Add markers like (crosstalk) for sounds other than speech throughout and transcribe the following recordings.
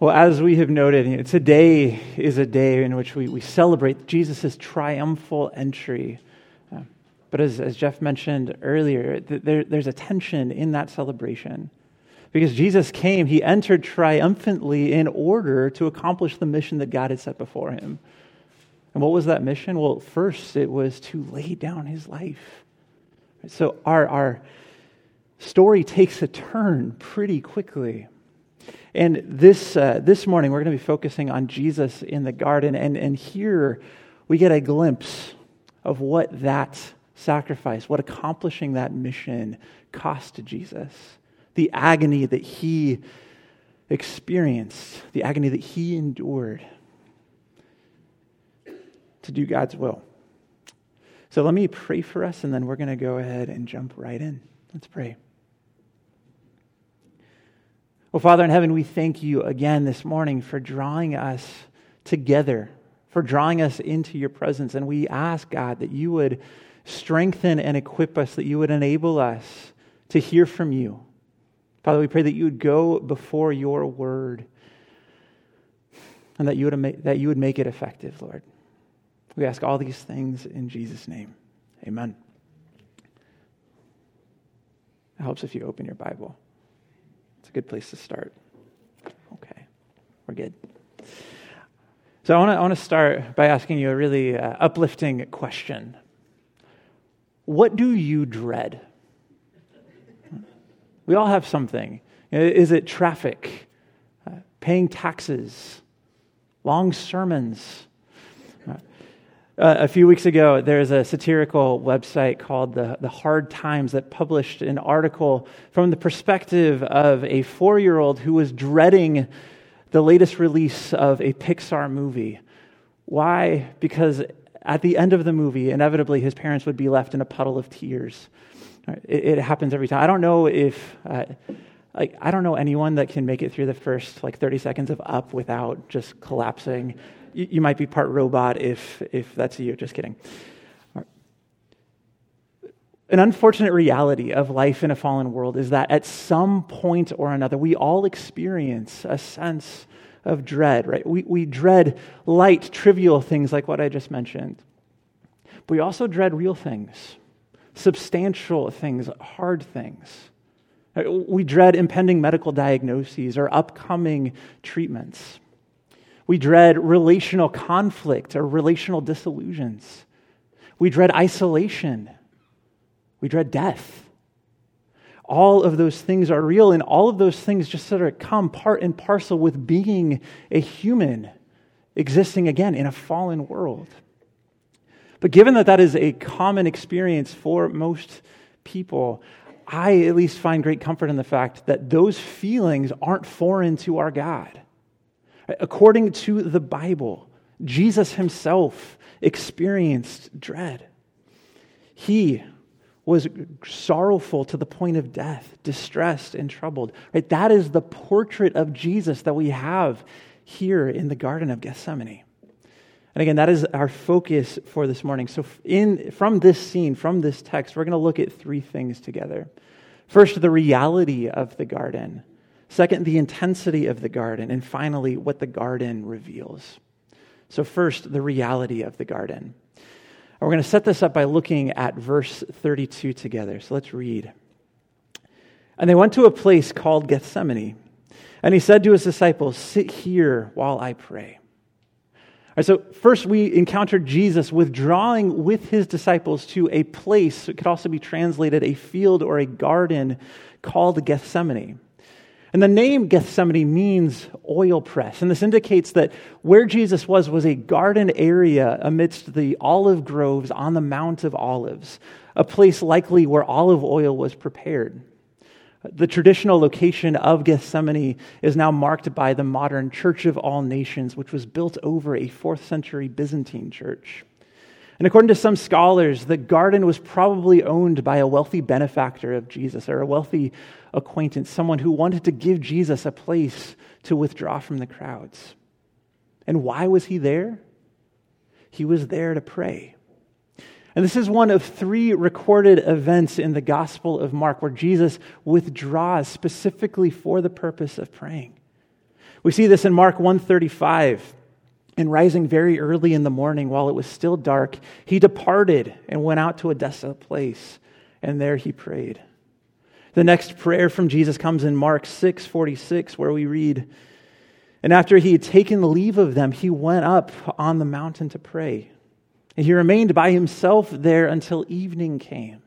Well, as we have noted, today is a day in which we, we celebrate Jesus' triumphal entry. Uh, but as, as Jeff mentioned earlier, th- there, there's a tension in that celebration. Because Jesus came, he entered triumphantly in order to accomplish the mission that God had set before him. And what was that mission? Well, first, it was to lay down his life. So our, our story takes a turn pretty quickly. And this, uh, this morning, we're going to be focusing on Jesus in the garden. And, and here we get a glimpse of what that sacrifice, what accomplishing that mission cost to Jesus. The agony that he experienced, the agony that he endured to do God's will. So let me pray for us, and then we're going to go ahead and jump right in. Let's pray. Well, Father in heaven, we thank you again this morning for drawing us together, for drawing us into your presence. And we ask, God, that you would strengthen and equip us, that you would enable us to hear from you. Father, we pray that you would go before your word and that you would, that you would make it effective, Lord. We ask all these things in Jesus' name. Amen. It helps if you open your Bible. It's a good place to start. Okay, we're good. So I want to start by asking you a really uh, uplifting question. What do you dread? We all have something. Is it traffic, uh, paying taxes, long sermons? Uh, a few weeks ago, there's a satirical website called the, the Hard Times that published an article from the perspective of a four year old who was dreading the latest release of a Pixar movie. Why? Because at the end of the movie, inevitably, his parents would be left in a puddle of tears. It, it happens every time. I don't know if. Uh, like I don't know anyone that can make it through the first like 30 seconds of up without just collapsing you, might be part robot if, if that's you. Just kidding. An unfortunate reality of life in a fallen world is that at some point or another, we all experience a sense of dread, right? We, we dread light, trivial things like what I just mentioned. But we also dread real things, substantial things, hard things. Uh, we dread impending medical diagnoses or upcoming treatments. We dread relational conflict or relational disillusions. We dread isolation. We dread death. All of those things are real, and all of those things just sort of come part and parcel with being a human existing again in a fallen world. But given that that is a common experience for most people, I at least find great comfort in the fact that those feelings aren't foreign to our God. According to the Bible, Jesus himself experienced dread. He was sorrowful to the point of death, distressed and troubled. Right? That is the portrait of Jesus that we have here in the Garden of Gethsemane. And again, that is our focus for this morning. So, in, from this scene, from this text, we're going to look at three things together. First, the reality of the garden. Second, the intensity of the garden. And finally, what the garden reveals. So, first, the reality of the garden. And we're going to set this up by looking at verse 32 together. So let's read. And they went to a place called Gethsemane. And he said to his disciples, Sit here while I pray. All right, so, first, we encountered Jesus withdrawing with his disciples to a place, it could also be translated a field or a garden called Gethsemane. And the name Gethsemane means oil press. And this indicates that where Jesus was was a garden area amidst the olive groves on the Mount of Olives, a place likely where olive oil was prepared. The traditional location of Gethsemane is now marked by the modern Church of All Nations, which was built over a fourth century Byzantine church. And according to some scholars, the garden was probably owned by a wealthy benefactor of Jesus or a wealthy acquaintance, someone who wanted to give Jesus a place to withdraw from the crowds. And why was he there? He was there to pray. And this is one of three recorded events in the Gospel of Mark where Jesus withdraws specifically for the purpose of praying. We see this in Mark 135. And rising very early in the morning while it was still dark, he departed and went out to a desolate place, and there he prayed. The next prayer from Jesus comes in Mark 6 46, where we read, And after he had taken leave of them, he went up on the mountain to pray. And he remained by himself there until evening came.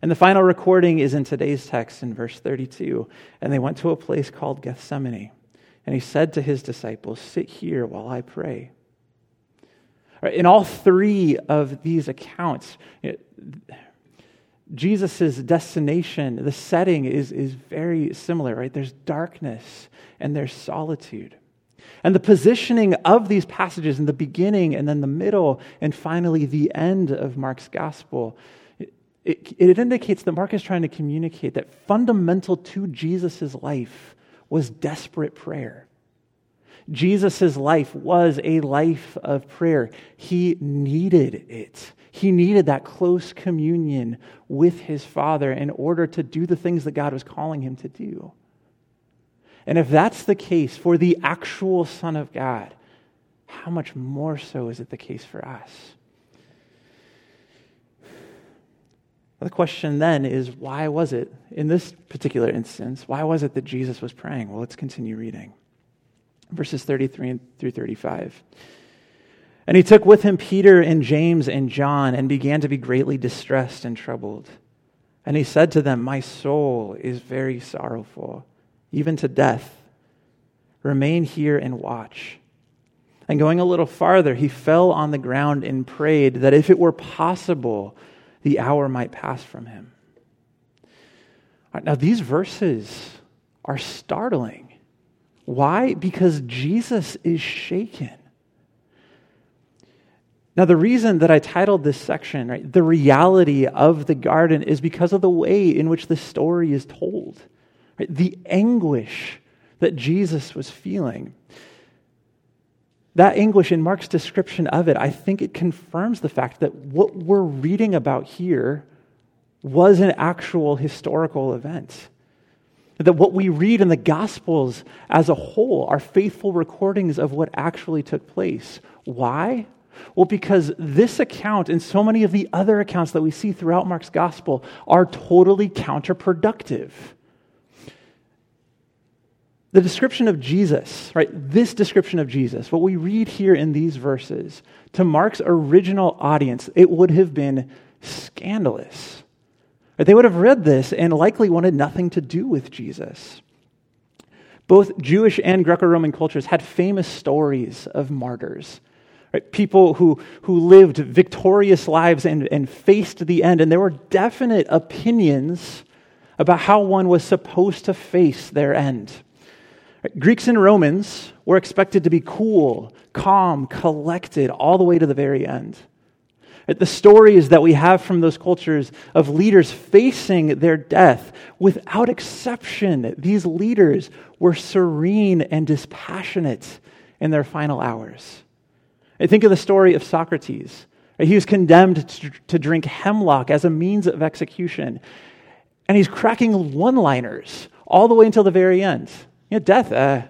And the final recording is in today's text in verse 32. And they went to a place called Gethsemane. And he said to his disciples, Sit here while I pray. In all three of these accounts, Jesus' destination, the setting is, is very similar, right? There's darkness and there's solitude. And the positioning of these passages in the beginning and then the middle and finally the end of Mark's gospel, it, it, it indicates that Mark is trying to communicate that fundamental to Jesus' life was desperate prayer. Jesus' life was a life of prayer. He needed it. He needed that close communion with his Father in order to do the things that God was calling him to do. And if that's the case for the actual Son of God, how much more so is it the case for us? The question then is why was it, in this particular instance, why was it that Jesus was praying? Well, let's continue reading. Verses 33 through 35. And he took with him Peter and James and John and began to be greatly distressed and troubled. And he said to them, My soul is very sorrowful, even to death. Remain here and watch. And going a little farther, he fell on the ground and prayed that if it were possible, the hour might pass from him. Right, now, these verses are startling. Why? Because Jesus is shaken. Now, the reason that I titled this section, right, the reality of the garden, is because of the way in which the story is told. Right? The anguish that Jesus was feeling. That anguish in Mark's description of it, I think it confirms the fact that what we're reading about here was an actual historical event. That what we read in the Gospels as a whole are faithful recordings of what actually took place. Why? Well, because this account and so many of the other accounts that we see throughout Mark's Gospel are totally counterproductive. The description of Jesus, right? This description of Jesus, what we read here in these verses, to Mark's original audience, it would have been scandalous. Right? They would have read this and likely wanted nothing to do with Jesus. Both Jewish and Greco Roman cultures had famous stories of martyrs. Right? People who, who lived victorious lives and, and faced the end, and there were definite opinions about how one was supposed to face their end. Greeks and Romans were expected to be cool, calm, collected all the way to the very end. The stories that we have from those cultures of leaders facing their death, without exception, these leaders were serene and dispassionate in their final hours. I think of the story of Socrates. He was condemned to drink hemlock as a means of execution. And he's cracking one liners all the way until the very end. You know, death, uh,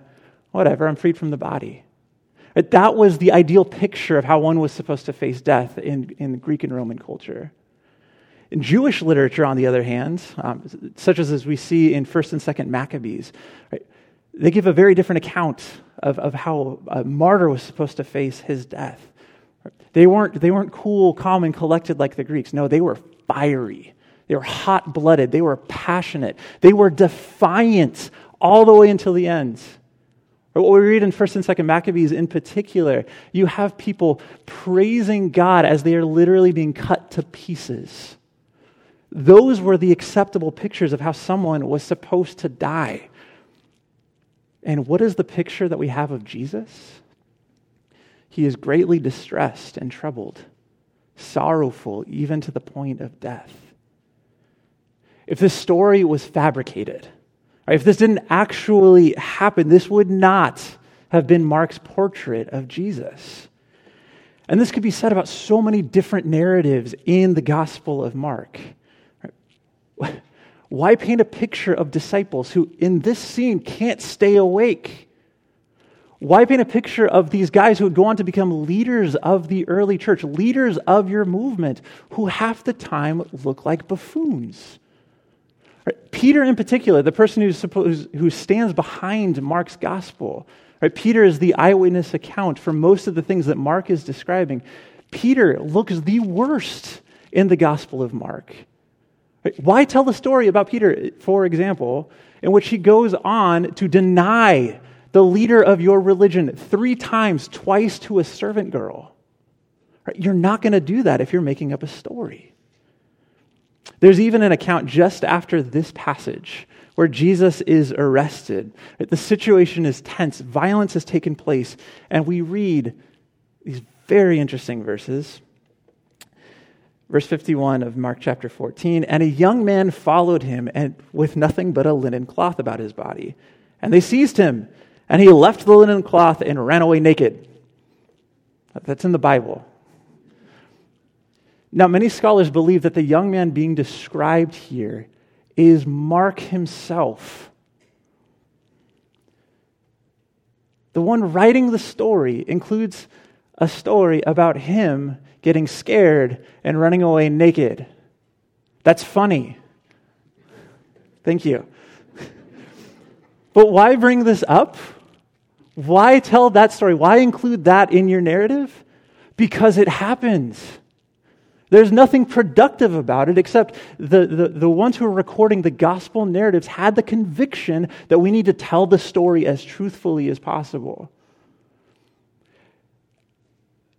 whatever, I'm freed from the body. That was the ideal picture of how one was supposed to face death in, in Greek and Roman culture. In Jewish literature, on the other hand, um, such as, as we see in 1st and 2nd Maccabees, right, they give a very different account of, of how a martyr was supposed to face his death. They weren't, they weren't cool, calm, and collected like the Greeks. No, they were fiery. They were hot blooded. They were passionate. They were defiant all the way until the end. Or what we read in 1st and 2nd Maccabees in particular, you have people praising God as they are literally being cut to pieces. Those were the acceptable pictures of how someone was supposed to die. And what is the picture that we have of Jesus? He is greatly distressed and troubled, sorrowful even to the point of death. If this story was fabricated, if this didn't actually happen, this would not have been Mark's portrait of Jesus. And this could be said about so many different narratives in the Gospel of Mark. (laughs) Why paint a picture of disciples who, in this scene, can't stay awake? Why paint a picture of these guys who would go on to become leaders of the early church, leaders of your movement, who half the time look like buffoons? Right? Peter, in particular, the person who's who stands behind Mark's gospel, right? Peter is the eyewitness account for most of the things that Mark is describing. Peter looks the worst in the Gospel of Mark. Right? Why tell the story about Peter, for example, in which he goes on to deny the leader of your religion three times, twice to a servant girl. Right? You're not going to do that if you're making up a story. There's even an account just after this passage where Jesus is arrested. The situation is tense, violence has taken place, and we read these very interesting verses. Verse 51 of Mark chapter 14 And a young man followed him and with nothing but a linen cloth about his body. And they seized him and he left the linen cloth and ran away naked. That's in the Bible. Now, many scholars believe that the young man being described here is Mark himself. The one writing the story includes a story about him getting scared and running away naked. That's funny. Thank you. But why bring this up? Why tell that story? Why include that in your narrative? Because it happens. There's nothing productive about it except the, the, the ones who are recording the gospel narratives had the conviction that we need to tell the story as truthfully as possible.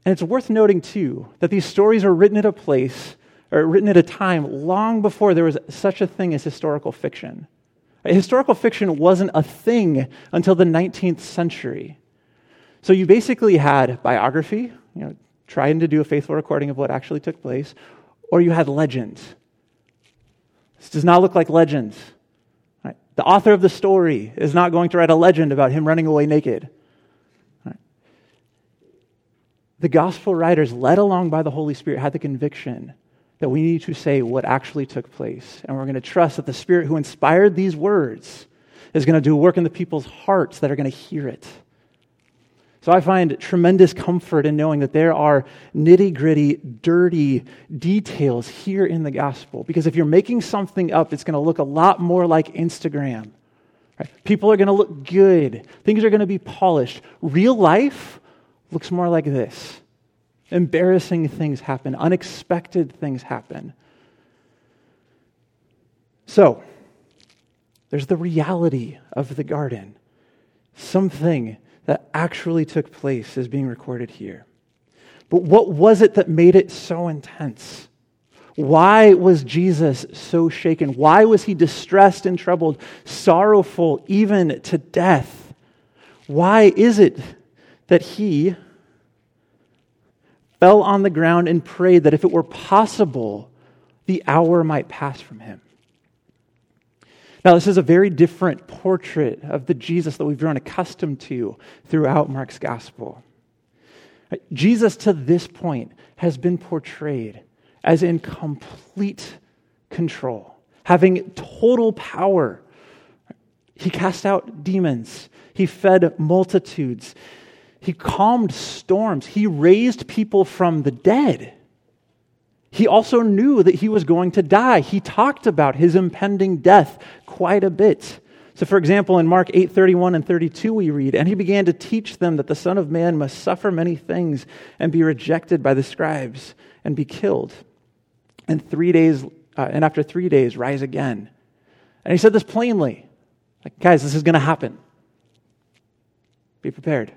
And it's worth noting, too, that these stories are written at a place, or written at a time long before there was such a thing as historical fiction. Historical fiction wasn't a thing until the 19th century. So you basically had biography, you know, trying to do a faithful recording of what actually took place, or you had legend. This does not look like legend. Right? The author of the story is not going to write a legend about him running away naked. The gospel writers, led along by the Holy Spirit, had the conviction that we need to say what actually took place. And we're going to trust that the Spirit who inspired these words is going to do work in the people's hearts that are going to hear it. So I find tremendous comfort in knowing that there are nitty gritty, dirty details here in the gospel. Because if you're making something up, it's going to look a lot more like Instagram. Right? People are going to look good, things are going to be polished. Real life looks more like this Embarrassing things happen, unexpected things happen. So, there's the reality of the garden. Something that actually took place is being recorded here. But what was it that made it so intense? Why was Jesus so shaken? Why was he distressed and troubled, sorrowful, even to death? Why is it that he fell on the ground and prayed that if it were possible, the hour might pass from him. Now, this is a very different portrait of the Jesus that we've grown accustomed to throughout Mark's gospel. Jesus, to this point, has been portrayed as in complete control, having total power. He cast out demons, he fed multitudes, he calmed storms. He raised people from the dead. He also knew that he was going to die. He talked about his impending death quite a bit. So for example, in Mark 8:31 and 32 we read, "And he began to teach them that the son of man must suffer many things and be rejected by the scribes and be killed. And 3 days uh, and after 3 days rise again." And he said this plainly. Like, guys, this is going to happen. Be prepared.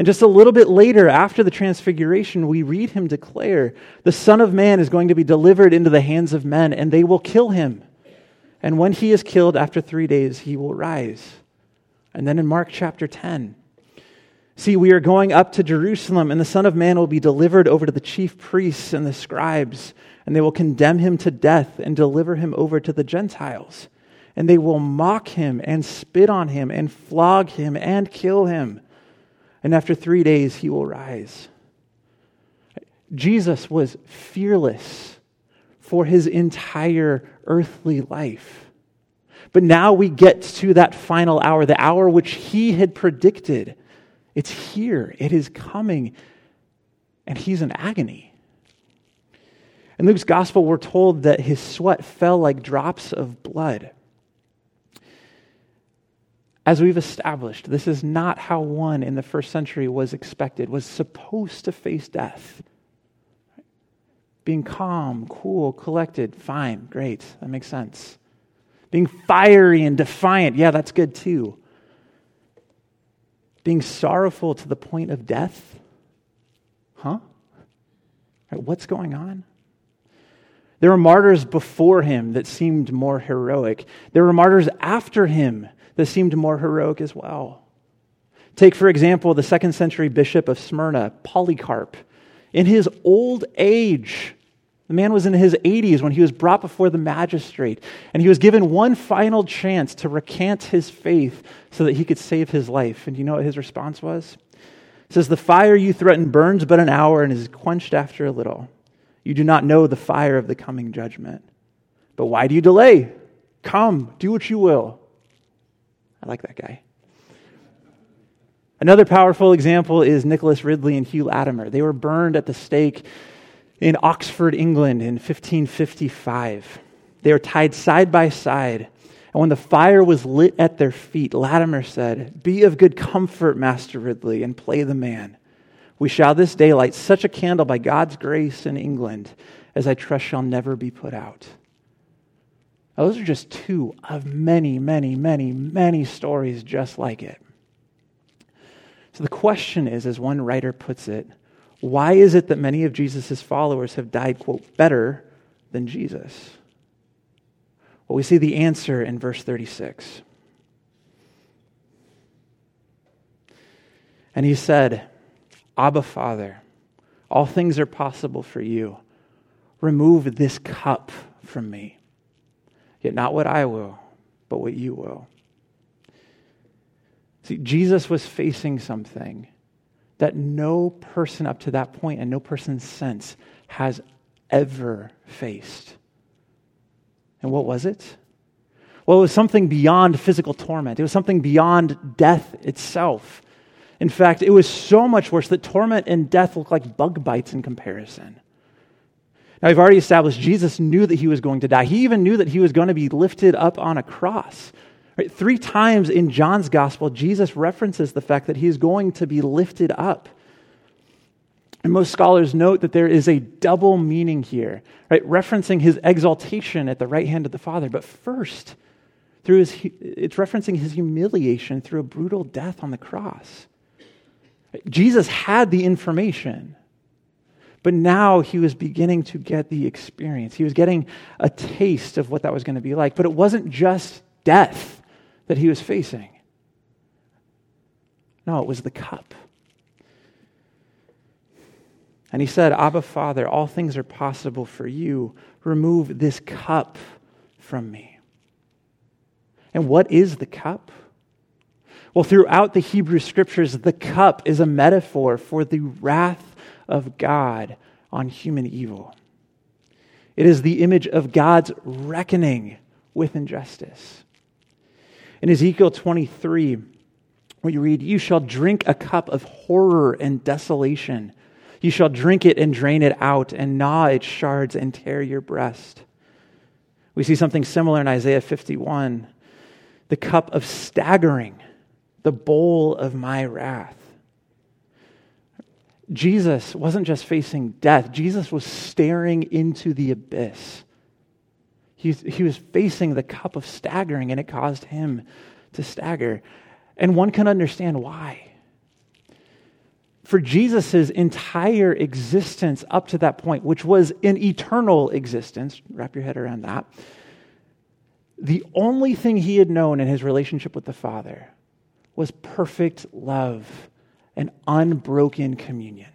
And just a little bit later, after the transfiguration, we read him declare, The Son of Man is going to be delivered into the hands of men, and they will kill him. And when he is killed, after three days, he will rise. And then in Mark chapter 10, see, we are going up to Jerusalem, and the Son of Man will be delivered over to the chief priests and the scribes, and they will condemn him to death and deliver him over to the Gentiles. And they will mock him and spit on him and flog him and kill him and after three days he will rise. Jesus was fearless for his entire earthly life. But now we get to that final hour, the hour which he had predicted It's here, it is coming, and he's in agony. In Luke's gospel, we're told that his sweat fell like drops of blood. As we've established, this is not how one in the first century was expected, was supposed to face death. Being calm, cool, collected, fine, great, that makes sense. Being fiery and defiant, yeah, that's good too. Being sorrowful to the point of death, huh? What's going on? There were martyrs before him that seemed more heroic. There were martyrs after him that seemed more heroic as well. Take, for example, the second century bishop of Smyrna, Polycarp. In his old age, the man was in his 80s when he was brought before the magistrate, and he was given one final chance to recant his faith so that he could save his life. And you know what his response was? It says, The fire you threaten burns but an hour and is quenched after a little. You do not know the fire of the coming judgment. But why do you delay? Come, do what you will. I like that guy. Another powerful example is Nicholas Ridley and Hugh Latimer. They were burned at the stake in Oxford, England in 1555. They were tied side by side. And when the fire was lit at their feet, Latimer said, Be of good comfort, Master Ridley, and play the man. We shall this day light such a candle by God's grace in England as I trust shall never be put out. Those are just two of many, many, many, many stories just like it. So the question is, as one writer puts it, why is it that many of Jesus' followers have died, quote, better than Jesus? Well, we see the answer in verse 36. And he said, Abba, Father, all things are possible for you. Remove this cup from me. Yet not what I will, but what you will. See, Jesus was facing something that no person up to that point and no person since has ever faced. And what was it? Well, it was something beyond physical torment, it was something beyond death itself. In fact, it was so much worse that torment and death look like bug bites in comparison. Now, we've already established Jesus knew that he was going to die. He even knew that he was going to be lifted up on a cross. Right? Three times in John's gospel, Jesus references the fact that he is going to be lifted up. And most scholars note that there is a double meaning here, right? Referencing his exaltation at the right hand of the Father, but first, through his, it's referencing his humiliation through a brutal death on the cross. Jesus had the information, but now he was beginning to get the experience. He was getting a taste of what that was going to be like. But it wasn't just death that he was facing. No, it was the cup. And he said, Abba, Father, all things are possible for you. Remove this cup from me. And what is the cup? Well, throughout the Hebrew scriptures, the cup is a metaphor for the wrath of God on human evil. It is the image of God's reckoning with injustice. In Ezekiel 23, where you read, You shall drink a cup of horror and desolation. You shall drink it and drain it out, and gnaw its shards and tear your breast. We see something similar in Isaiah 51 the cup of staggering, the bowl of my wrath. Jesus wasn't just facing death, Jesus was staring into the abyss. He, he was facing the cup of staggering, and it caused him to stagger. And one can understand why. For Jesus' entire existence up to that point, which was an eternal existence, wrap your head around that, the only thing he had known in his relationship with the Father was perfect love and unbroken communion.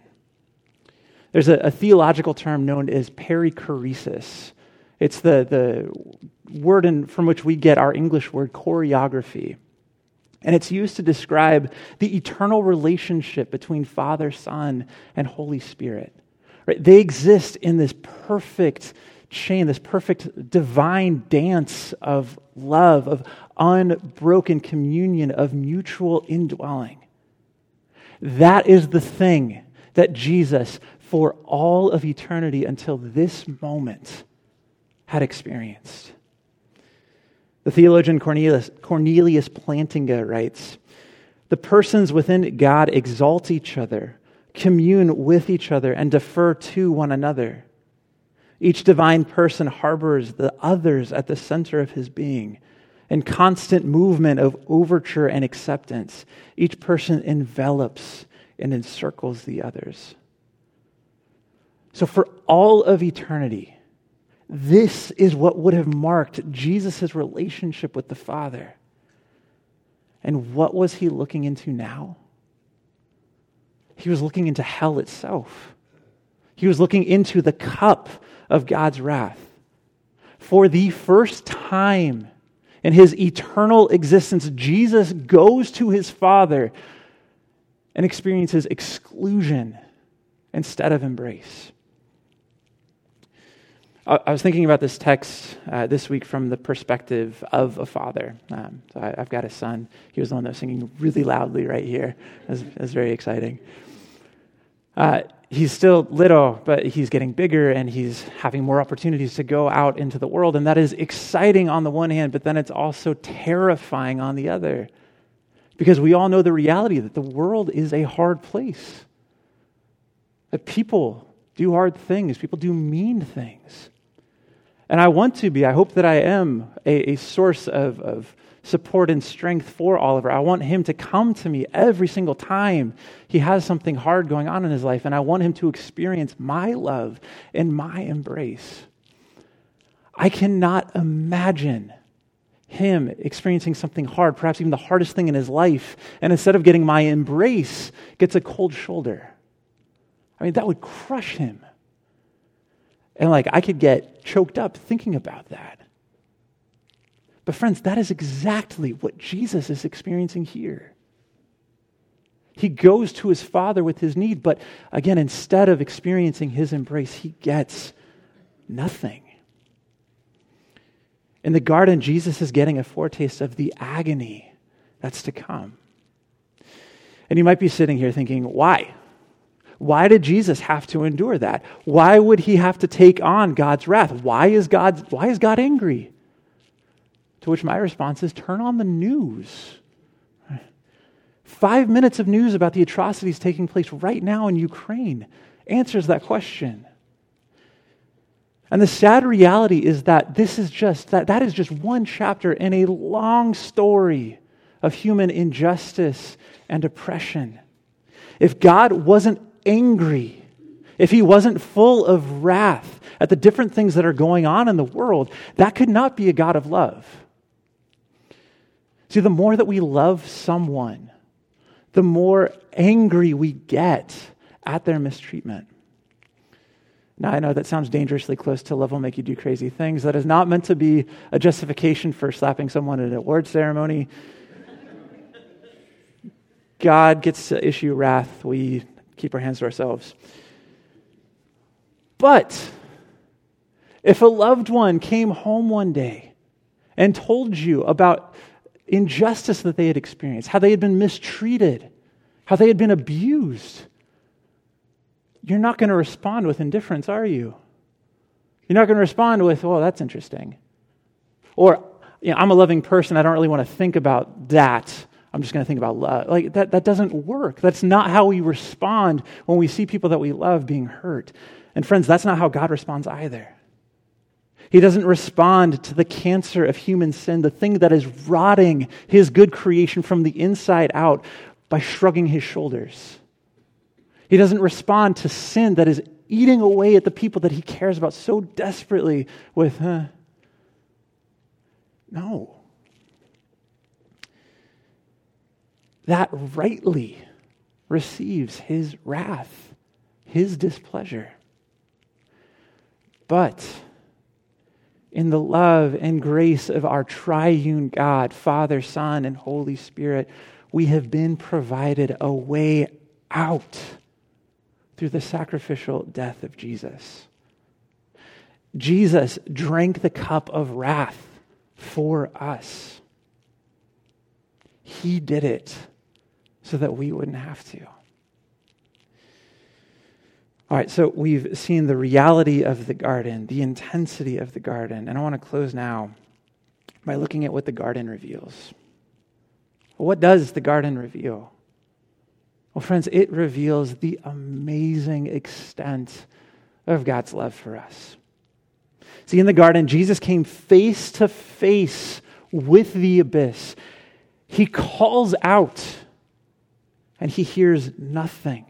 There's a, a theological term known as perichoresis, it's the, the word in, from which we get our English word choreography. And it's used to describe the eternal relationship between Father, Son, and Holy Spirit. Right? They exist in this perfect chain, this perfect divine dance of love, of unbroken communion, of mutual indwelling. That is the thing that Jesus, for all of eternity until this moment, had experienced. The theologian Cornelius, Cornelius Plantinga writes The persons within God exalt each other, commune with each other, and defer to one another. Each divine person harbors the others at the center of his being. In constant movement of overture and acceptance, each person envelops and encircles the others. So, for all of eternity, this is what would have marked Jesus' relationship with the Father. And what was he looking into now? He was looking into hell itself. He was looking into the cup of God's wrath. For the first time in his eternal existence, Jesus goes to his Father and experiences exclusion instead of embrace. I was thinking about this text uh, this week from the perspective of a father. Um, so I, have got a son. He was the one that was singing really loudly right here. It was, it was very exciting. Uh, he's still little, but he's getting bigger and he's having more opportunities to go out into the world. And that is exciting on the one hand, but then it's also terrifying on the other. Because we all know the reality that the world is a hard place, that people do hard things, people do mean things. And I want to be, I hope that I am a, a source of, of support and strength for Oliver. I want him to come to me every single time he has something hard going on in his life, and I want him to experience my love and my embrace. I cannot imagine him experiencing something hard, perhaps even the hardest thing in his life, and instead of getting my embrace, gets a cold shoulder. I mean, that would crush him. And like, I could get choked up thinking about that. But, friends, that is exactly what Jesus is experiencing here. He goes to his Father with his need, but again, instead of experiencing his embrace, he gets nothing. In the garden, Jesus is getting a foretaste of the agony that's to come. And you might be sitting here thinking, why? Why did Jesus have to endure that? Why would he have to take on God's wrath? Why is God, why is God angry? To which my response is turn on the news. Five minutes of news about the atrocities taking place right now in Ukraine answers that question. And the sad reality is that this is just that, that is just one chapter in a long story of human injustice and oppression. If God wasn't angry, if he wasn't full of wrath at the different things that are going on in the world, that could not be a God of love. See, the more that we love someone, the more angry we get at their mistreatment. Now, I know that sounds dangerously close to love will make you do crazy things. That is not meant to be a justification for slapping someone at an award ceremony. God gets to issue wrath. We keep our hands to ourselves. But if a loved one came home one day and told you about injustice that they had experienced, how they had been mistreated, how they had been abused, you're not going to respond with indifference, are you? You're not going to respond with, well, that's interesting. Or, you know, I'm a loving person. I don't really want to think about that. I'm just going to think about love. Like, that, that doesn't work. That's not how we respond when we see people that we love being hurt. And, friends, that's not how God responds either. He doesn't respond to the cancer of human sin, the thing that is rotting his good creation from the inside out, by shrugging his shoulders. He doesn't respond to sin that is eating away at the people that he cares about so desperately with, huh? No. That rightly receives his wrath, his displeasure. But in the love and grace of our triune God, Father, Son, and Holy Spirit, we have been provided a way out through the sacrificial death of Jesus. Jesus drank the cup of wrath for us. He did it so that we wouldn't have to. All right, so we've seen the reality of the garden, the intensity of the garden, and I want to close now by looking at what the garden reveals. What does the garden reveal? Well, friends, it reveals the amazing extent of God's love for us. See, in the garden, Jesus came face to face with the abyss. He calls out, and he hears nothing.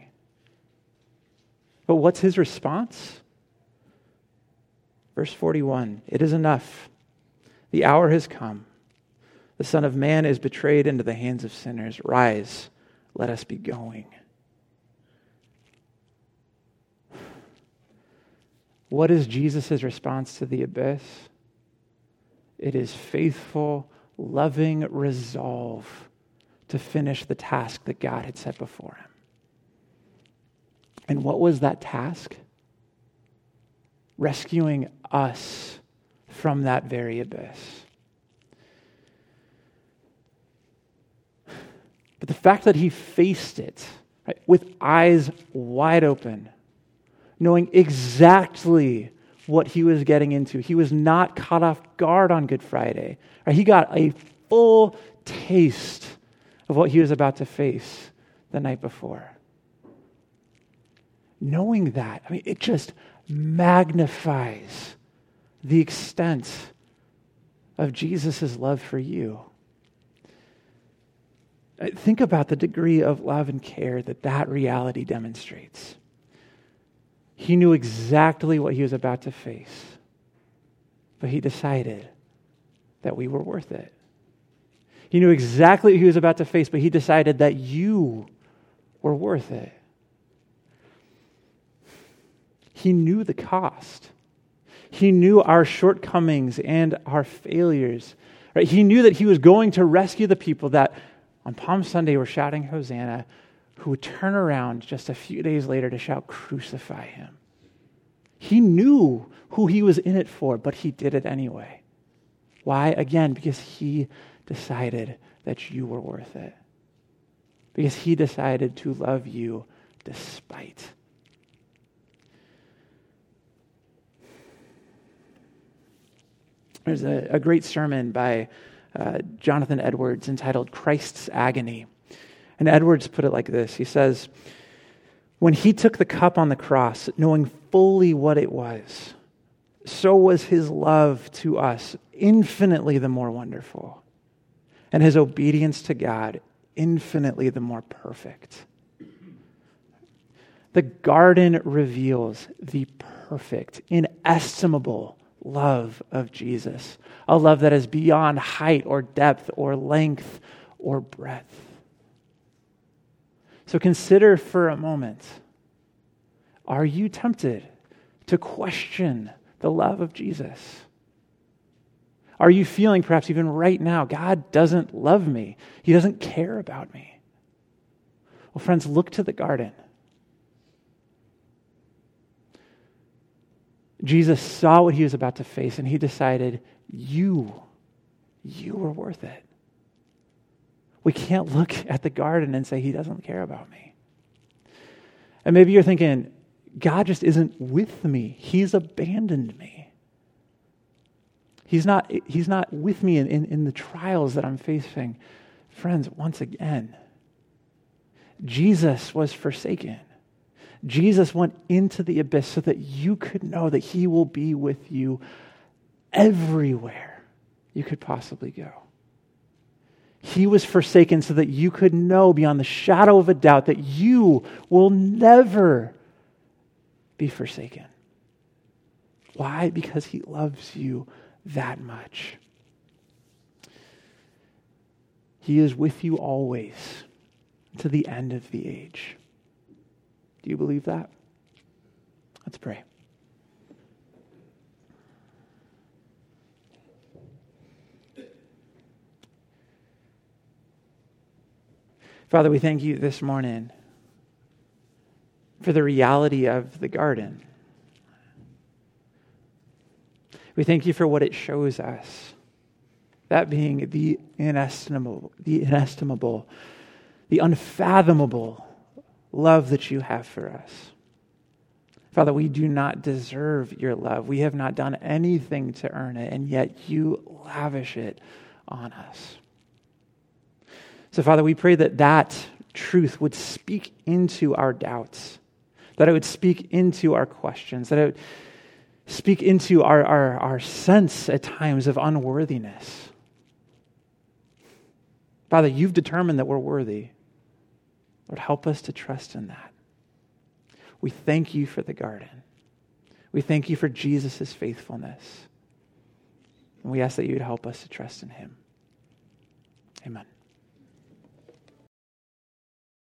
But what's his response? Verse 41 It is enough. The hour has come. The Son of Man is betrayed into the hands of sinners. Rise, let us be going. What is Jesus' response to the abyss? It is faithful, loving resolve to finish the task that God had set before him. And what was that task? Rescuing us from that very abyss. But the fact that he faced it right, with eyes wide open, knowing exactly what he was getting into, he was not caught off guard on Good Friday. Right? He got a full taste of what he was about to face the night before knowing that, I mean, it just magnifies the extent of Jesus' love for you. Uh, think about the degree of love and care that that reality demonstrates. He knew exactly what he was about to face, but he decided that we were worth it. He knew exactly what he was about to face, but he decided that you were worth it. He knew the cost. He knew our shortcomings and our failures. Right? He knew that he was going to rescue the people that on Palm Sunday were shouting Hosanna, who would turn around just a few days later to shout, Crucify him. He knew who he was in it for, but he did it anyway. Why? Again, because he decided that you were worth it. Because he decided to love you despite. There's a, a great sermon by uh, Jonathan Edwards entitled Christ's Agony. And Edwards put it like this He says, When he took the cup on the cross, knowing fully what it was, so was his love to us infinitely the more wonderful, and his obedience to God infinitely the more perfect. The garden reveals the perfect, inestimable love of Jesus, a love that is beyond height or depth or length or breadth. So consider for a moment are you tempted to question the love of Jesus? Are you feeling perhaps even right now, God doesn't love me? He doesn't care about me? Well, friends, look to the garden. Jesus saw what he was about to face and he decided, You, you are worth it. We can't look at the garden and say, He doesn't care about me. And maybe you're thinking, God just isn't with me, He's abandoned me. He's not, he's not with me in, in, in the trials that I'm facing. Friends, once again, Jesus was forsaken. Jesus went into the abyss so that you could know that he will be with you everywhere you could possibly go. He was forsaken so that you could know beyond the shadow of a doubt that you will never be forsaken. Why? Because he loves you that much. He is with you always to the end of the age. Do you believe that? Let's pray. Father, we thank you this morning for the reality of the garden. We thank you for what it shows us. That being the inestimable, the inestimable, the unfathomable love that you have for us. Father, we do not deserve your love. We have not done anything to earn it, and yet you lavish it on us. So, Father, we pray that that truth would speak into our doubts, that it would speak into our questions, that it would speak into our, our, our sense at times of unworthiness. Father, you've determined that we're worthy. Lord, help us to trust in that. We thank you for the garden. We thank you for Jesus' faithfulness. And we ask that you would help us to trust in him. Amen.